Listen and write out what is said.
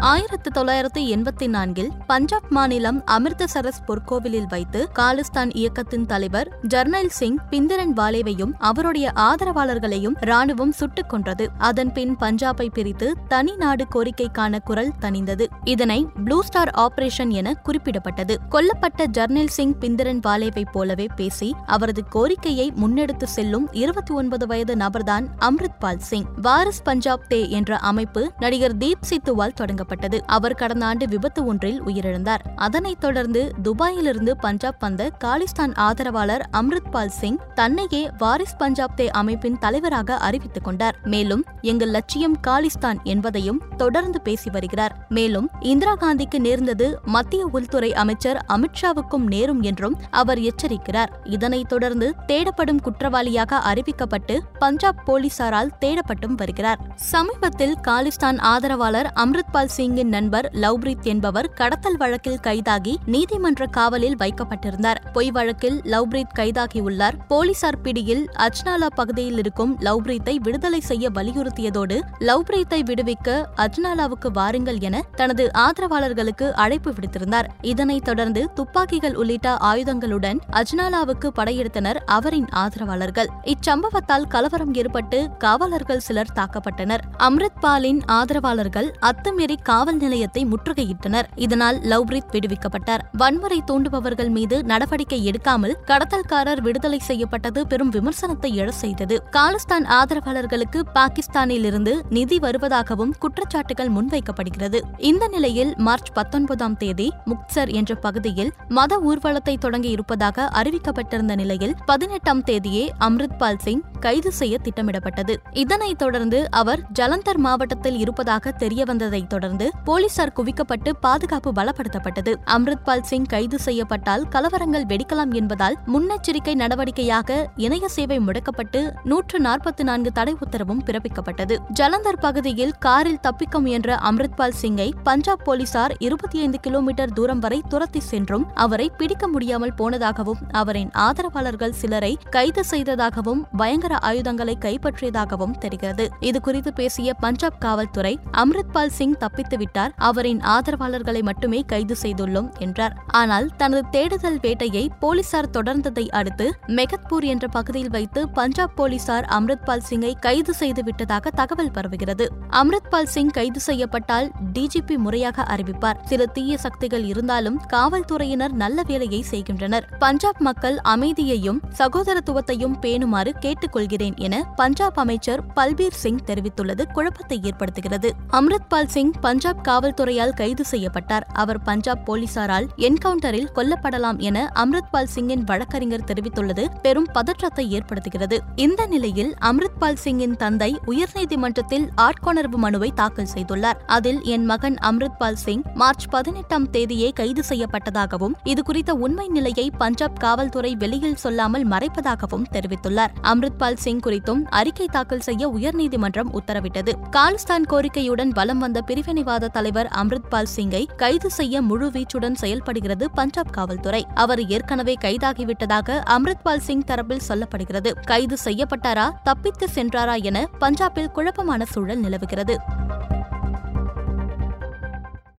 ஆயிரத்து தொள்ளாயிரத்து எண்பத்தி நான்கில் பஞ்சாப் மாநிலம் அமிர்தசரஸ் பொற்கோவிலில் வைத்து காலிஸ்தான் இயக்கத்தின் தலைவர் ஜர்னல் சிங் பிந்திரன் வாலேவையும் அவருடைய ஆதரவாளர்களையும் ராணுவம் சுட்டுக் கொன்றது. அதன் பின் பஞ்சாபை பிரித்து தனி நாடு கோரிக்கைக்கான குரல் தணிந்தது. இதனை ப்ளூ ஸ்டார் ஆபரேஷன் என குறிப்பிடப்பட்டது. கொல்லப்பட்ட ஜர்னல் சிங் பிந்திரன் வாலேவை போலவே பேசி அவரது கோரிக்கையை முன்னெடுத்து செல்லும் இருபத்தி ஒன்பது வயது நபர்தான் அம்ரித்பால் சிங். வாரிஸ் பஞ்சாப் தே என்ற அமைப்பு நடிகர் தீப் சித்துவால் தொடங்கப்பட்டது. அவர் கடந்த ஆண்டு விபத்து ஒன்றில் உயிரிழந்தார். அதனைத் தொடர்ந்து துபாயிலிருந்து பஞ்சாப் வந்த காலிஸ்தான் ஆதரவாளர் அம்ரித்பால் சிங் தன்னையே வாரிஸ் பஞ்சாப் தே அமைப்பின் தலைவராக அறிவித்துக் கொண்டார். மேலும் எங்கள் லட்சியம் காலிஸ்தான் என்பதையும் தொடர்ந்து பேசி வருகிறார். மேலும் இந்திரா காந்திக்கு நேர்ந்தது மத்திய உள்துறை அமைச்சர் அமித்ஷாவுக்கும் நேரும் என்றும் அவர் எச்சரிக்கிறார். இதனைத் தொடர்ந்து தேடப்படும் குற்றவாளியாக அறிவிக்கப்பட்டு பஞ்சாப் போலீசாரால் தேடப்பட்டும் வருகிறார். சமீபத்தில் காலிஸ்தான் ஆதரவாளர் அம்ரித்பால் சிங்கின் நண்பர் லவ்பிரீத் என்பவர் கடத்தல் வழக்கில் கைதாகி நீதிமன்ற காவலில் வைக்கப்பட்டிருந்தார். பொய் வழக்கில் லவ்பிரீத் கைதாகியுள்ளார். போலீசார் பிடியில் அஜ்னாலா பகுதியில் இருக்கும் லவ்பிரீத்தை விடுதலை செய்ய வலியுறுத்தியதோடு லவ்பிரீத்தை விடுவிக்க அஜ்னாலாவுக்கு வாருங்கள் என தனது ஆதரவாளர்களுக்கு அழைப்பு விடுத்திருந்தார். இதனைத் தொடர்ந்து துப்பாக்கிகள் உள்ளிட்ட ஆயுதங்களுடன் அஜ்னாலாவுக்கு படையெடுத்தனர் அவரின் ஆதரவாளர்கள். இச்சம்பவத்தால் கலவரம் ஏற்பட்டு காவலர்கள் சிலர் தாக்கப்பட்டனர். அம்ரித்பாலின் ஆதரவாளர்கள் அத்துமீறி காவல் நிலையத்தை முற்றுகையிட்டனர். இதனால் லவ்பிரித் விடுவிக்கப்பட்டார். வன்முறை தூண்டுபவர்கள் மீது நடவடிக்கை எடுக்காமல் கடத்தல்காரர் விடுதலை செய்யப்பட்டது பெரும் விமர்சனத்தை எழ செய்தது. காலிஸ்தான் ஆதரவாளர்களுக்கு பாகிஸ்தானில் இருந்து நிதி வருவதாகவும் குற்றச்சாட்டுகள் முன்வைக்கப்படுகிறது. இந்த நிலையில் மார்ச் பத்தொன்பதாம் தேதி முக்சர் என்ற பகுதியில் மத ஊர்வலத்தை தொடங்கி இருப்பதாக அறிவிக்கப்பட்டிருந்த நிலையில் பதினெட்டாம் தேதியே அம்ரித்பால் சிங் கைது செய்ய திட்டமிடப்பட்டது. இதனைத் தொடர்ந்து அவர் ஜலந்தர் மாவட்டத்தில் இருப்பதாக தெரியவந்ததை தொடர்ந்து போலீசார் குவிக்கப்பட்டு பாதுகாப்பு பலப்படுத்தப்பட்டது. அம்ரித்பால் சிங் கைது செய்யப்பட்டால் கலவரங்கள் வெடிக்கலாம் என்பதால் முன்னெச்சரிக்கை நடவடிக்கையாக இணைய சேவை முடக்கப்பட்டு நூற்று நாற்பத்தி நான்கு தடை உத்தரவும் பிறப்பிக்கப்பட்டது. ஜலந்தர் பகுதியில் காரில் தப்பிக்க முயன்ற அம்ரித்பால் சிங்கை பஞ்சாப் போலீசார் இருபத்தி ஐந்து கிலோமீட்டர் தூரம் வரை துரத்தி சென்றும் அவரை பிடிக்க முடியாமல் போனதாகவும் அவரின் ஆதரவாளர்கள் சிலரை கைது செய்ததாகவும் பயங்கர ஆயுதங்களை கைப்பற்றியதாகவும் தெரிகிறது. இதுகுறித்து பேசிய பஞ்சாப் காவல்துறை அம்ரித்பால் சிங் தப்பித்துவிட்டார். அவரின் ஆதரவாளர்களை மட்டுமே கைது செய்துள்ளோம் என்றார். ஆனால் தனது தேடுதல் வேட்டையை போலீசார் தொடர்ந்ததை அடுத்து மெகத்பூர் என்ற பகுதியில் வைத்து பஞ்சாப் போலீசார் அம்ரித்பால் சிங்கை கைது செய்து விட்டதாக தகவல் பரவுகிறது. அம்ரித்பால் சிங் கைது செய்யப்பட்டால் டிஜிபி முறையாக அறிவிப்பார். சில தீய சக்திகள் இருந்தாலும் காவல்துறையினர் நல்ல வேலையை செய்கின்றனர். பஞ்சாப் மக்கள் அமைதியையும் சகோதரத்துவத்தையும் பேணுமாறு கொள்கிறேன் என பஞ்சாப் அமைச்சர் பல்பீர் சிங் தெரிவித்துள்ளது. குழப்பத்தை ஏற்படுத்துகிறது. அம்ரித்பால் சிங் பஞ்சாப் காவல்துறையால் கைது செய்யப்பட்டார். அவர் பஞ்சாப் போலீசாரால் என்கவுண்டரில் கொல்லப்படலாம் என அம்ரித்பால் சிங்கின் வழக்கறிஞர் தெரிவித்துள்ளது. பெரும் பதற்றத்தை ஏற்படுத்துகிறது. இந்த நிலையில் அம்ரித்பால் சிங்கின் தந்தை உயர்நீதிமன்றத்தில் ஆட்கொணர்வு மனுவை தாக்கல் செய்துள்ளார். அதில் என் மகன் அம்ரித்பால் சிங் மார்ச் பதினெட்டாம் தேதியே கைது செய்யப்பட்டதாகவும் இதுகுறித்த உண்மை நிலையை பஞ்சாப் காவல்துறை வெளியில் சொல்லாமல் மறைப்பதாகவும் தெரிவித்துள்ளார். அம்ரித்பால் சிங் குறித்தும் அறிக்கை தாக்கல் செய்ய உயர்நீதிமன்றம் உத்தரவிட்டது. காலிஸ்தான் கோரிக்கையுடன் வலம் வந்த பிரிவினைவாத தலைவர் அம்ரித்பால் சிங்கை கைது செய்ய முழு வீச்சுடன் செயல்படுகிறது பஞ்சாப் காவல்துறை. அவர் ஏற்கனவே கைதாகிவிட்டதாக அம்ரித்பால் சிங் தரப்பில் சொல்லப்படுகிறது. கைது செய்யப்பட்டாரா? தப்பித்து சென்றாரா என பஞ்சாபில் குழப்பமான சூழல் நிலவுகிறது.